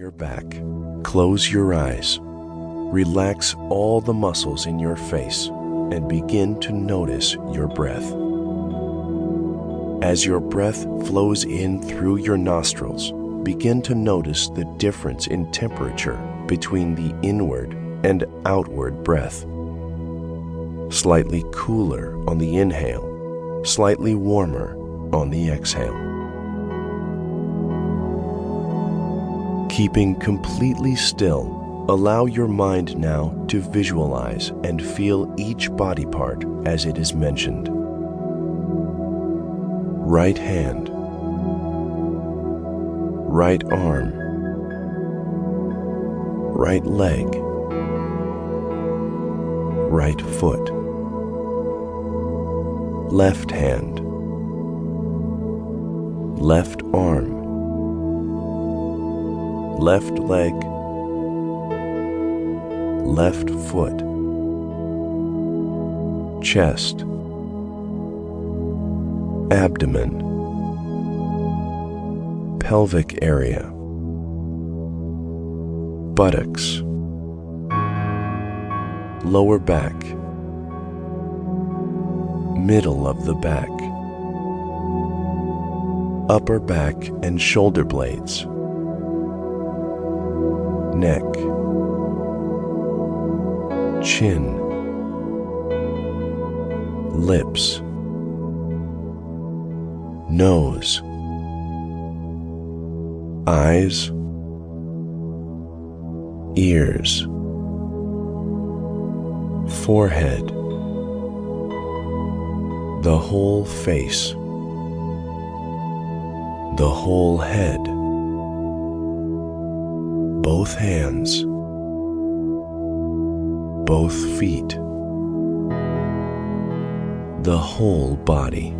your back. Close your eyes. Relax all the muscles in your face and begin to notice your breath. As your breath flows in through your nostrils, begin to notice the difference in temperature between the inward and outward breath. Slightly cooler on the inhale, slightly warmer on the exhale. Keeping completely still, allow your mind now to visualize and feel each body part as it is mentioned. Right hand, right arm, right leg, right foot, left hand, left arm left leg, left foot, chest, abdomen, pelvic area, buttocks, lower back, middle of the back, upper back and shoulder blades neck, chin, lips, nose, eyes, ears, forehead, the whole face, the whole head both hands, both feet, the whole body.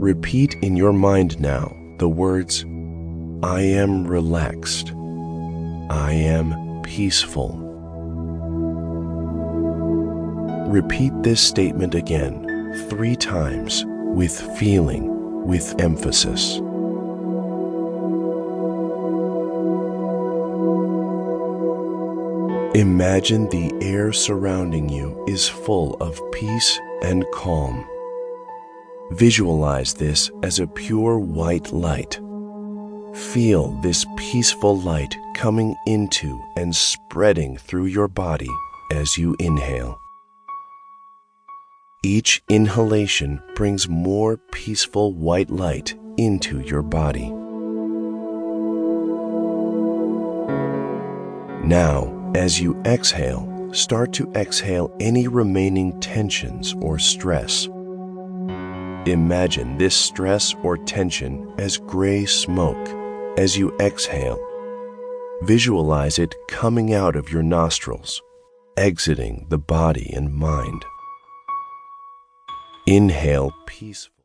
Repeat in your mind now the words, I am relaxed. I am peaceful. Repeat this statement again three times with feeling, with emphasis. Imagine the air surrounding you is full of peace and calm. Visualize this as a pure white light. Feel this peaceful light coming into and spreading through your body as you inhale. Each inhalation brings more peaceful white light into your body. Now, as you exhale, start to exhale any remaining tensions or stress. Imagine this stress or tension as gray smoke as you exhale. Visualize it coming out of your nostrils, exiting the body and mind. Inhale peacefully.